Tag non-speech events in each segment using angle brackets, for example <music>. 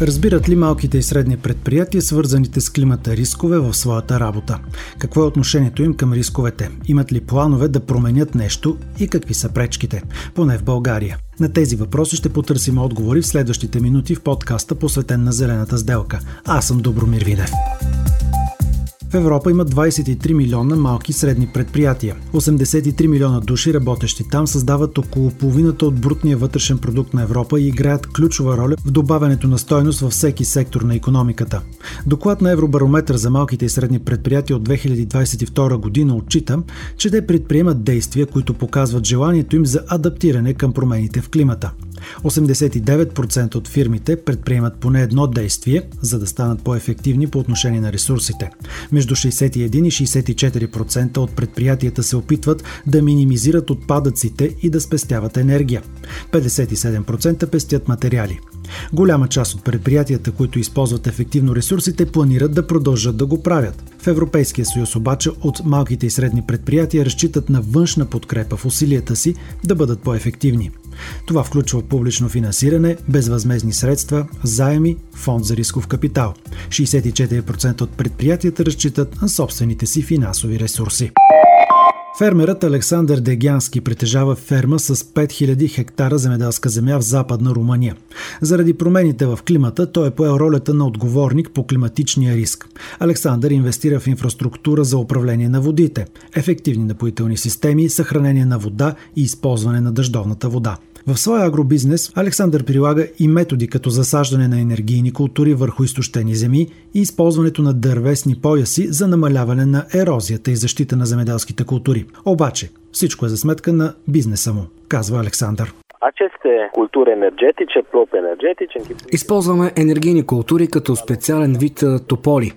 Разбират ли малките и средни предприятия свързаните с климата рискове в своята работа? Какво е отношението им към рисковете? Имат ли планове да променят нещо и какви са пречките? Поне в България. На тези въпроси ще потърсим отговори в следващите минути в подкаста, посветен на зелената сделка. Аз съм Добромир Видев. В Европа има 23 милиона малки и средни предприятия. 83 милиона души, работещи там, създават около половината от брутния вътрешен продукт на Европа и играят ключова роля в добавянето на стойност във всеки сектор на економиката. Доклад на Евробарометър за малките и средни предприятия от 2022 година отчита, че те предприемат действия, които показват желанието им за адаптиране към промените в климата. 89% от фирмите предприемат поне едно действие, за да станат по-ефективни по отношение на ресурсите. Между 61 и 64% от предприятията се опитват да минимизират отпадъците и да спестяват енергия. 57% пестят материали. Голяма част от предприятията, които използват ефективно ресурсите, планират да продължат да го правят. В Европейския съюз обаче от малките и средни предприятия разчитат на външна подкрепа в усилията си да бъдат по-ефективни. Това включва публично финансиране, безвъзмезни средства, заеми, фонд за рисков капитал. 64% от предприятията разчитат на собствените си финансови ресурси. Фермерът Александър Дегянски притежава ферма с 5000 хектара земеделска земя в западна Румъния. Заради промените в климата той е поел ролята на отговорник по климатичния риск. Александър инвестира в инфраструктура за управление на водите, ефективни напоителни системи, съхранение на вода и използване на дъждовната вода. В своя агробизнес Александър прилага и методи като засаждане на енергийни култури върху изтощени земи и използването на дървесни пояси за намаляване на ерозията и защита на земеделските култури. Обаче, всичко е за сметка на бизнеса му, казва Александър. Energetice, plop energetice... Използваме енергийни култури като специален вид тополи.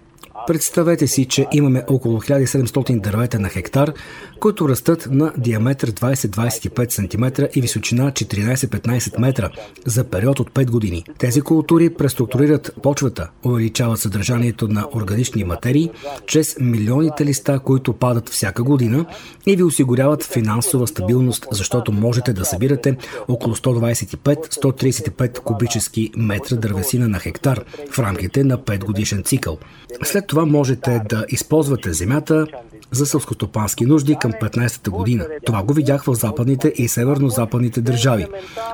Представете си, че имаме около 1700 дървета на хектар, които растат на диаметър 20-25 см и височина 14-15 метра за период от 5 години. Тези култури преструктурират почвата, увеличават съдържанието на органични материи чрез милионите листа, които падат всяка година и ви осигуряват финансова стабилност, защото можете да събирате около 125-135 кубически метра дървесина на хектар в рамките на 5 годишен цикъл. След това можете да използвате земята за селскостопански нужди към 15-та година. Това го видях в западните и северно-западните държави.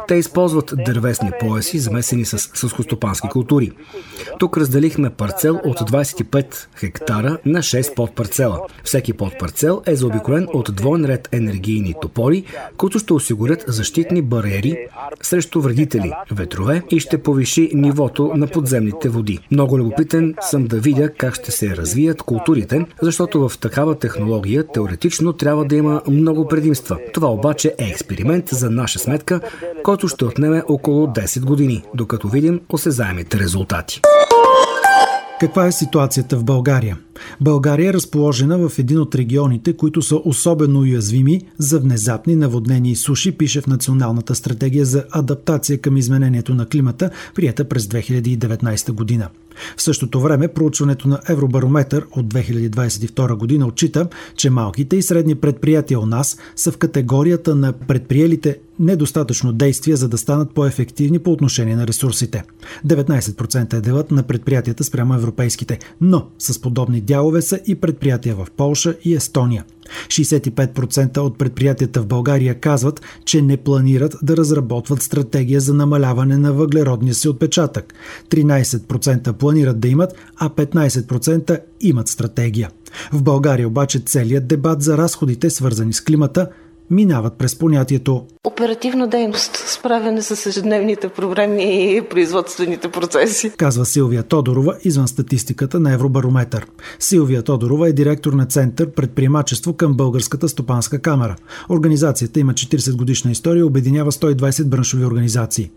Те използват дървесни пояси, замесени с селскостопански култури. Тук разделихме парцел от 25 хектара на 6 подпарцела. Всеки подпарцел е заобиколен от двоен ред енергийни топори, които ще осигурят защитни бариери срещу вредители, ветрове и ще повиши нивото на подземните води. Много любопитен съм да видя как ще се развият културите, защото в такава технология теоретично трябва да има много предимства. Това обаче е експеримент за наша сметка, който ще отнеме около 10 години, докато видим осезаемите резултати. Каква е ситуацията в България? България е разположена в един от регионите, които са особено уязвими за внезапни наводнения и суши, пише в Националната стратегия за адаптация към изменението на климата, прията през 2019 година. В същото време проучването на Евробарометър от 2022 година отчита, че малките и средни предприятия у нас са в категорията на предприелите недостатъчно действия, за да станат по-ефективни по отношение на ресурсите. 19% е делът на предприятията спрямо европейските, но с подобни дялове са и предприятия в Полша и Естония. 65% от предприятията в България казват, че не планират да разработват стратегия за намаляване на въглеродния си отпечатък. 13% планират да имат, а 15% имат стратегия. В България обаче целият дебат за разходите, свързани с климата, минават през понятието Оперативна дейност, справяне с ежедневните проблеми и производствените процеси. Казва Силвия Тодорова извън статистиката на Евробарометър. Силвия Тодорова е директор на Център предприемачество към Българската стопанска камера. Организацията има 40 годишна история и обединява 120 браншови организации.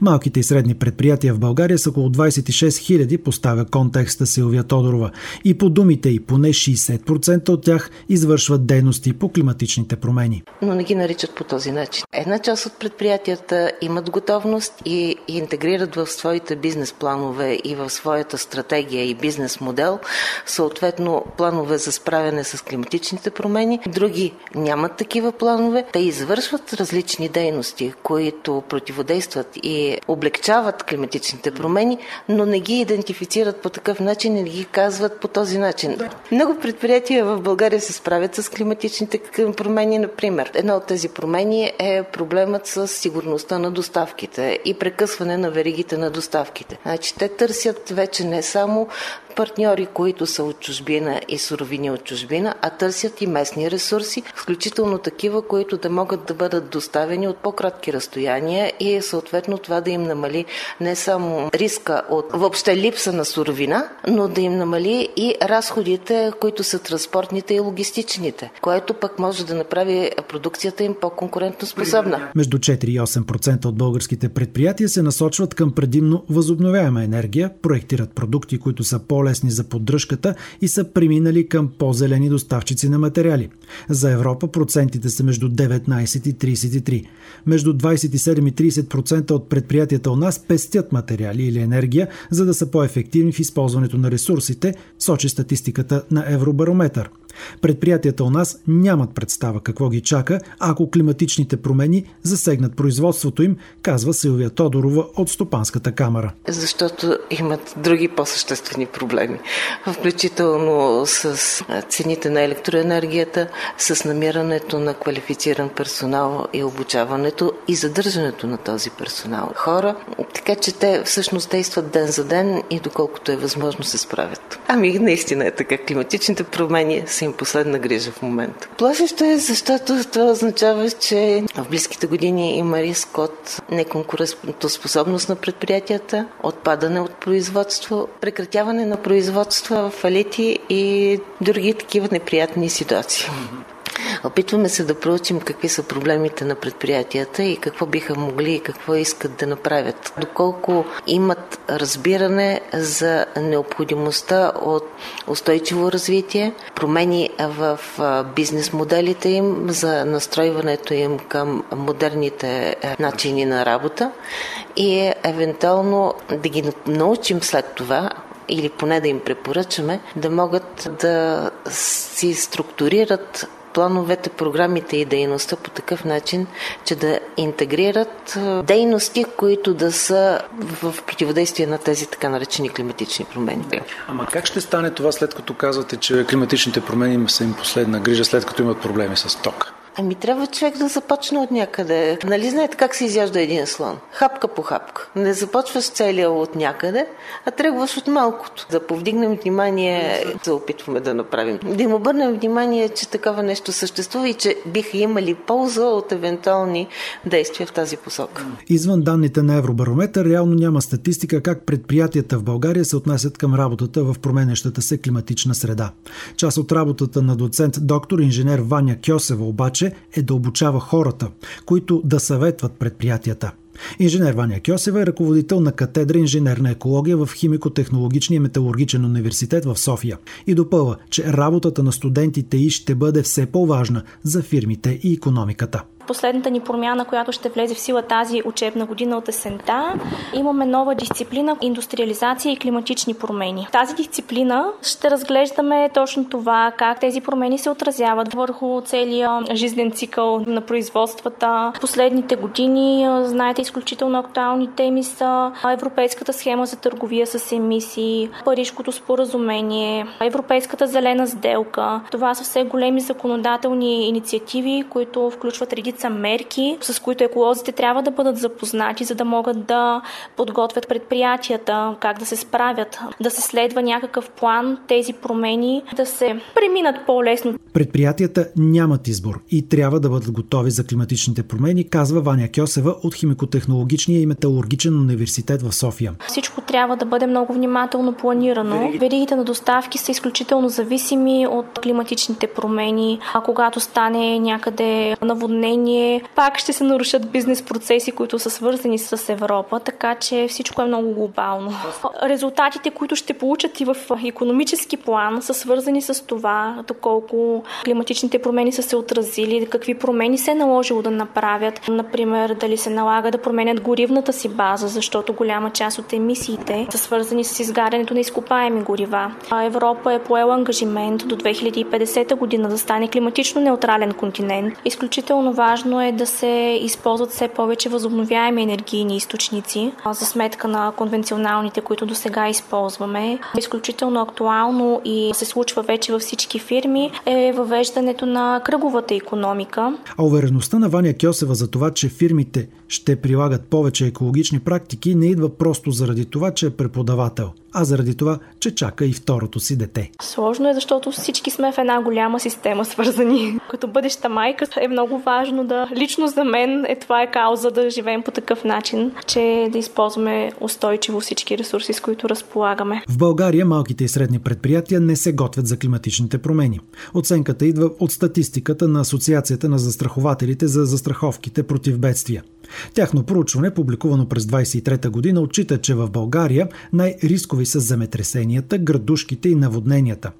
Малките и средни предприятия в България са около 26 000, поставя контекста Силвия Тодорова. И по думите и поне 60% от тях извършват дейности по климатичните промени. Но не ги наричат по този начин. Една част от предприятията имат готовност и интегрират в своите бизнес планове и в своята стратегия и бизнес модел съответно планове за справяне с климатичните промени. Други нямат такива планове. Те извършват различни дейности, които противодействат и облегчават климатичните промени, но не ги идентифицират по такъв начин и не ги казват по този начин. Да. Много предприятия в България се справят с климатичните промени, например. Една от тези промени е проблемът с сигурността на доставките и прекъсване на веригите на доставките. Значи те търсят вече не само партньори, които са от чужбина и суровини от чужбина, а търсят и местни ресурси, включително такива, които да могат да бъдат доставени от по-кратки разстояния и съответно това да им намали не само риска от въобще липса на суровина, но да им намали и разходите, които са транспортните и логистичните, което пък може да направи продукцията им по-конкурентно способна. Между 4 и 8% от българските предприятия се насочват към предимно възобновяема енергия, проектират продукти, които са по по-лесни за поддръжката и са преминали към по-зелени доставчици на материали. За Европа процентите са между 19 и 33. Между 27 и 30% от предприятията у нас пестят материали или енергия, за да са по-ефективни в използването на ресурсите, сочи статистиката на Евробарометър. Предприятията у нас нямат представа какво ги чака, ако климатичните промени засегнат производството им, казва Силвия Тодорова от Стопанската камера. Защото имат други по-съществени проблеми, включително с цените на електроенергията, с намирането на квалифициран персонал и обучаването и задържането на този персонал. Хора, така че те всъщност действат ден за ден и доколкото е възможно се справят. Ами наистина е така. Климатичните промени са им последна грижа в момента. Плашещо е, защото това означава, че в близките години има риск от неконкурентоспособност на предприятията, отпадане от производство, прекратяване на производства, фалити и други такива неприятни ситуации. Опитваме се да проучим какви са проблемите на предприятията и какво биха могли и какво искат да направят. Доколко имат разбиране за необходимостта от устойчиво развитие, промени в бизнес моделите им, за настройването им към модерните начини на работа и евентуално да ги научим след това или поне да им препоръчаме, да могат да си структурират плановете, програмите и дейността по такъв начин, че да интегрират дейности, които да са в противодействие на тези така наречени климатични промени. Ама как ще стане това след като казвате, че климатичните промени са им последна грижа, след като имат проблеми с тока? Ами трябва човек да започне от някъде. Нали знаете как се изяжда един слон? Хапка по хапка. Не започваш целия от някъде, а тръгваш от малкото. Да повдигнем внимание, да опитваме да направим. Да им обърнем внимание, че такова нещо съществува и че биха имали полза от евентуални действия в тази посока. Извън данните на Евробарометър, реално няма статистика как предприятията в България се отнасят към работата в променещата се климатична среда. Част от работата на доцент доктор инженер Ваня Кьосева обаче обаче е да обучава хората, които да съветват предприятията. Инженер Ваня Кьосева е ръководител на катедра инженерна екология в Химико-технологичния металургичен университет в София и допълва, че работата на студентите и ще бъде все по-важна за фирмите и економиката последната ни промяна, която ще влезе в сила тази учебна година от есента, имаме нова дисциплина индустриализация и климатични промени. В тази дисциплина ще разглеждаме точно това, как тези промени се отразяват върху целия жизнен цикъл на производствата. Последните години, знаете, изключително актуални теми са Европейската схема за търговия с емисии, Парижкото споразумение, Европейската зелена сделка. Това са все големи законодателни инициативи, които включват редица редица мерки, с които еколозите трябва да бъдат запознати, за да могат да подготвят предприятията, как да се справят, да се следва някакъв план, тези промени да се преминат по-лесно. Предприятията нямат избор и трябва да бъдат готови за климатичните промени, казва Ваня Кьосева от Химико-технологичния и металургичен университет в София. Всичко трябва да бъде много внимателно планирано. Веригите на доставки са изключително зависими от климатичните промени. А когато стане някъде наводнение, пак ще се нарушат бизнес процеси, които са свързани с Европа, така че всичко е много глобално. Резултатите, които ще получат и в економически план, са свързани с това, доколко климатичните промени са се отразили, какви промени се е наложило да направят. Например, дали се налага да променят горивната си база, защото голяма част от емисиите са свързани с изгарянето на изкопаеми горива. Европа е поела ангажимент до 2050 година да стане климатично неутрален континент. Изключително важно е да се използват все повече възобновяеми енергийни източници за сметка на конвенционалните, които до сега използваме. Изключително актуално и се случва вече във всички фирми е въвеждането на кръговата економика. А увереността на Ваня Кьосева за това, че фирмите ще прилагат повече екологични практики, не идва просто заради това, че е преподавател – а заради това, че чака и второто си дете. Сложно е, защото всички сме в една голяма система <laughs> свързани. Като бъдеща майка е много важно да лично за мен е това е кауза да живеем по такъв начин, че да използваме устойчиво всички ресурси, с които разполагаме. В България малките и средни предприятия не се готвят за климатичните промени. Оценката идва от статистиката на Асоциацията на застрахователите за застраховките против бедствия. Тяхно проучване, публикувано през 23-та година, отчита, че в България най-рискови са земетресенията, градушките и наводненията.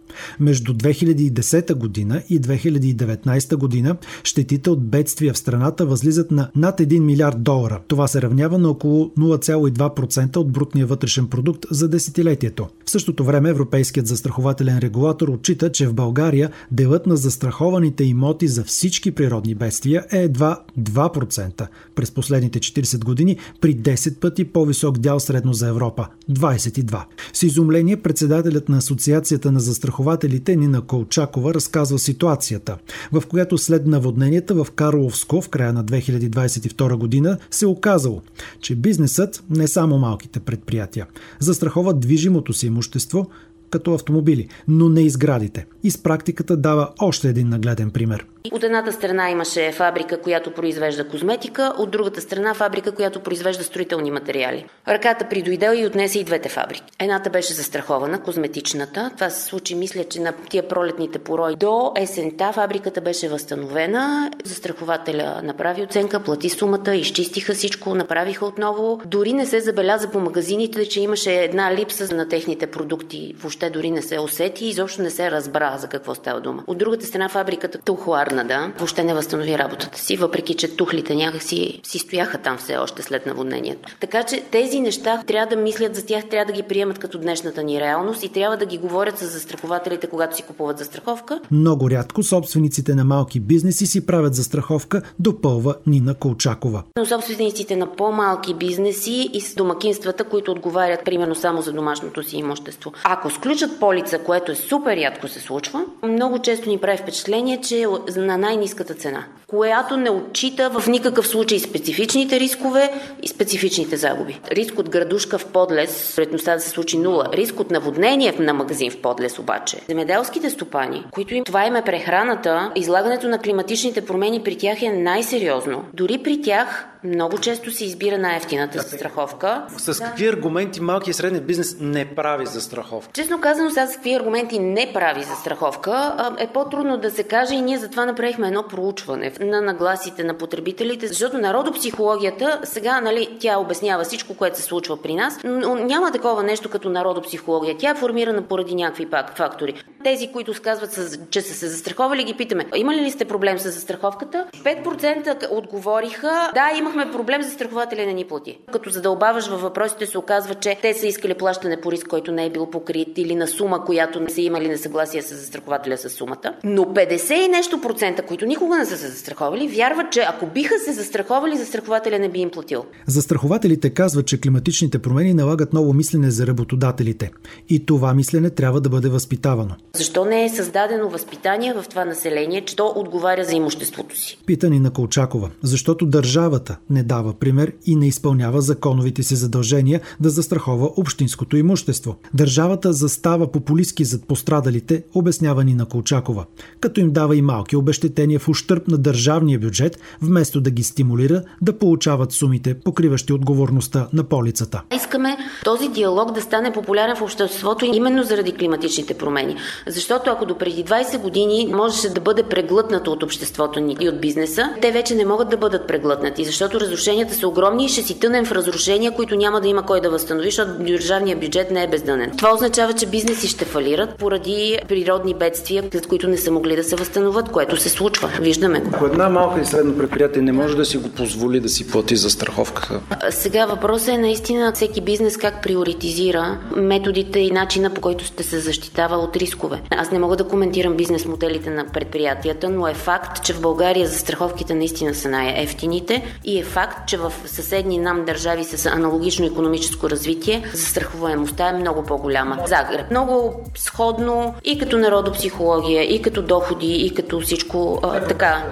Между 2010 година и 2019 година щетите от бедствия в страната възлизат на над 1 милиард долара. Това се равнява на около 0,2% от брутния вътрешен продукт за десетилетието. В същото време Европейският застрахователен регулатор отчита, че в България делът на застрахованите имоти за всички природни бедствия е едва 2% през последните 40 години при 10 пъти по-висок дял средно за Европа – 22. С изумление председателят на Асоциацията на застрахователите Нина Колчакова разказва ситуацията, в която след наводненията в Карловско в края на 2022 година се оказало, че бизнесът, не само малките предприятия, застраховат движимото си имущество, като автомобили, но не и сградите. И с практиката дава още един нагледен пример – от едната страна имаше фабрика, която произвежда козметика, от другата страна фабрика, която произвежда строителни материали. Ръката при дойдел и отнесе и двете фабрики. Едната беше застрахована, козметичната. Това се случи, мисля, че на тия пролетните порой. До есента фабриката беше възстановена. Застрахователя направи оценка, плати сумата, изчистиха всичко, направиха отново. Дори не се забеляза по магазините, че имаше една липса на техните продукти. Въобще дори не се усети и изобщо не се разбра за какво става дума. От другата страна фабриката Тухуар да, въобще не възстанови работата си, въпреки че тухлите някакси си стояха там все още след наводнението. Така че тези неща трябва да мислят за тях, трябва да ги приемат като днешната ни реалност и трябва да ги говорят с застрахователите, когато си купуват застраховка. Много рядко собствениците на малки бизнеси си правят застраховка, допълва Нина Колчакова. Но собствениците на по-малки бизнеси и с домакинствата, които отговарят примерно само за домашното си имущество. Ако сключат полица, което е супер рядко се случва, много често ни прави впечатление, че на най-низката цена, която не отчита в никакъв случай специфичните рискове и специфичните загуби. Риск от градушка в подлес, вероятността да се случи нула. Риск от наводнение на магазин в подлес обаче. Земеделските стопани, които им това им е прехраната, излагането на климатичните промени при тях е най-сериозно. Дори при тях много често се избира най-ефтината застраховка. С какви аргументи малки и средни бизнес не прави застраховка? Честно казано, сега с какви аргументи не прави застраховка е по-трудно да се каже и ние затова направихме едно проучване на нагласите на потребителите, защото народопсихологията сега, нали, тя обяснява всичко, което се случва при нас, но няма такова нещо като народопсихология. Тя е формирана поради някакви пак фактори. Тези, които сказват, че са се застраховали, ги питаме, имали ли сте проблем с застраховката? 5% отговориха, да, имахме проблем, застрахователя не ни плати. Като задълбаваш във въпросите, се оказва, че те са искали плащане по риск, който не е бил покрит или на сума, която не са имали несъгласие с застрахователя с сумата. Но 50 и нещо 10%, които никога не са се застраховали, вярват, че ако биха се застраховали, застрахователя не би им платил. Застрахователите казват, че климатичните промени налагат ново мислене за работодателите. И това мислене трябва да бъде възпитавано. Защо не е създадено възпитание в това население, че то отговаря за имуществото си? Питани на Колчакова. Защото държавата не дава пример и не изпълнява законовите си задължения да застрахова общинското имущество. Държавата застава популистски зад пострадалите, обяснява ни на Колчакова, като им дава и малки обещетения в ущърп на държавния бюджет, вместо да ги стимулира да получават сумите, покриващи отговорността на полицата. Искаме този диалог да стане популярен в обществото именно заради климатичните промени. Защото ако до преди 20 години можеше да бъде преглътнато от обществото ни и от бизнеса, те вече не могат да бъдат преглътнати, защото разрушенията са огромни и ще си тънем в разрушения, които няма да има кой да възстанови, защото държавният бюджет не е бездънен. Това означава, че бизнеси ще фалират поради природни бедствия, след които не са могли да се възстановят, което се случва. Виждаме го. Ако една малка и средно предприятие не може да си го позволи да си плати за страховката. Сега въпросът е наистина всеки бизнес как приоритизира методите и начина по който ще се защитава от рискове. Аз не мога да коментирам бизнес моделите на предприятията, но е факт, че в България застраховките наистина са най-ефтините и е факт, че в съседни нам държави с аналогично економическо развитие застраховаемостта е много по-голяма. Загреб. Много сходно и като народопсихология, и като доходи, и като всичко а, така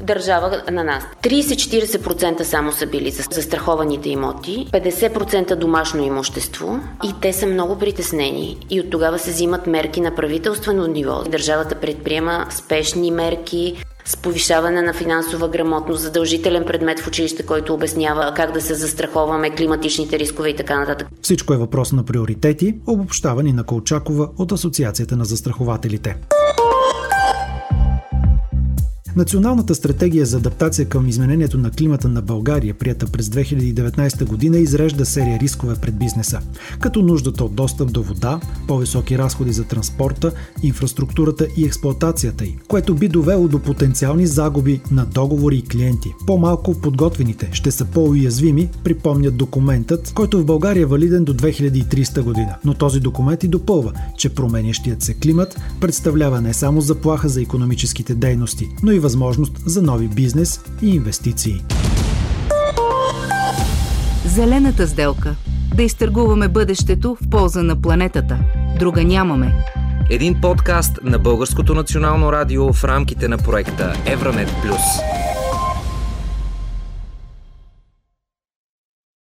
държава на нас. 30-40% само са били за застрахованите имоти, 50% домашно имущество и те са много притеснени. И от тогава се взимат мерки на правителствено ниво. Държавата предприема спешни мерки, с повишаване на финансова грамотност, задължителен предмет в училище, който обяснява как да се застраховаме, климатичните рискове и така нататък. Всичко е въпрос на приоритети, обобщавани на Колчакова от Асоциацията на застрахователите. Националната стратегия за адаптация към изменението на климата на България, прията през 2019 година, изрежда серия рискове пред бизнеса, като нуждата от достъп до вода, по-високи разходи за транспорта, инфраструктурата и експлоатацията й, което би довело до потенциални загуби на договори и клиенти. По-малко подготвените ще са по-уязвими, припомнят документът, който в България е валиден до 2030 година. Но този документ и допълва, че променящият се климат представлява не само заплаха за економическите дейности, но и възможност за нови бизнес и инвестиции. Зелената сделка. Да изтъргуваме бъдещето в полза на планетата. Друга нямаме. Един подкаст на Българското национално радио в рамките на проекта Евранет Плюс.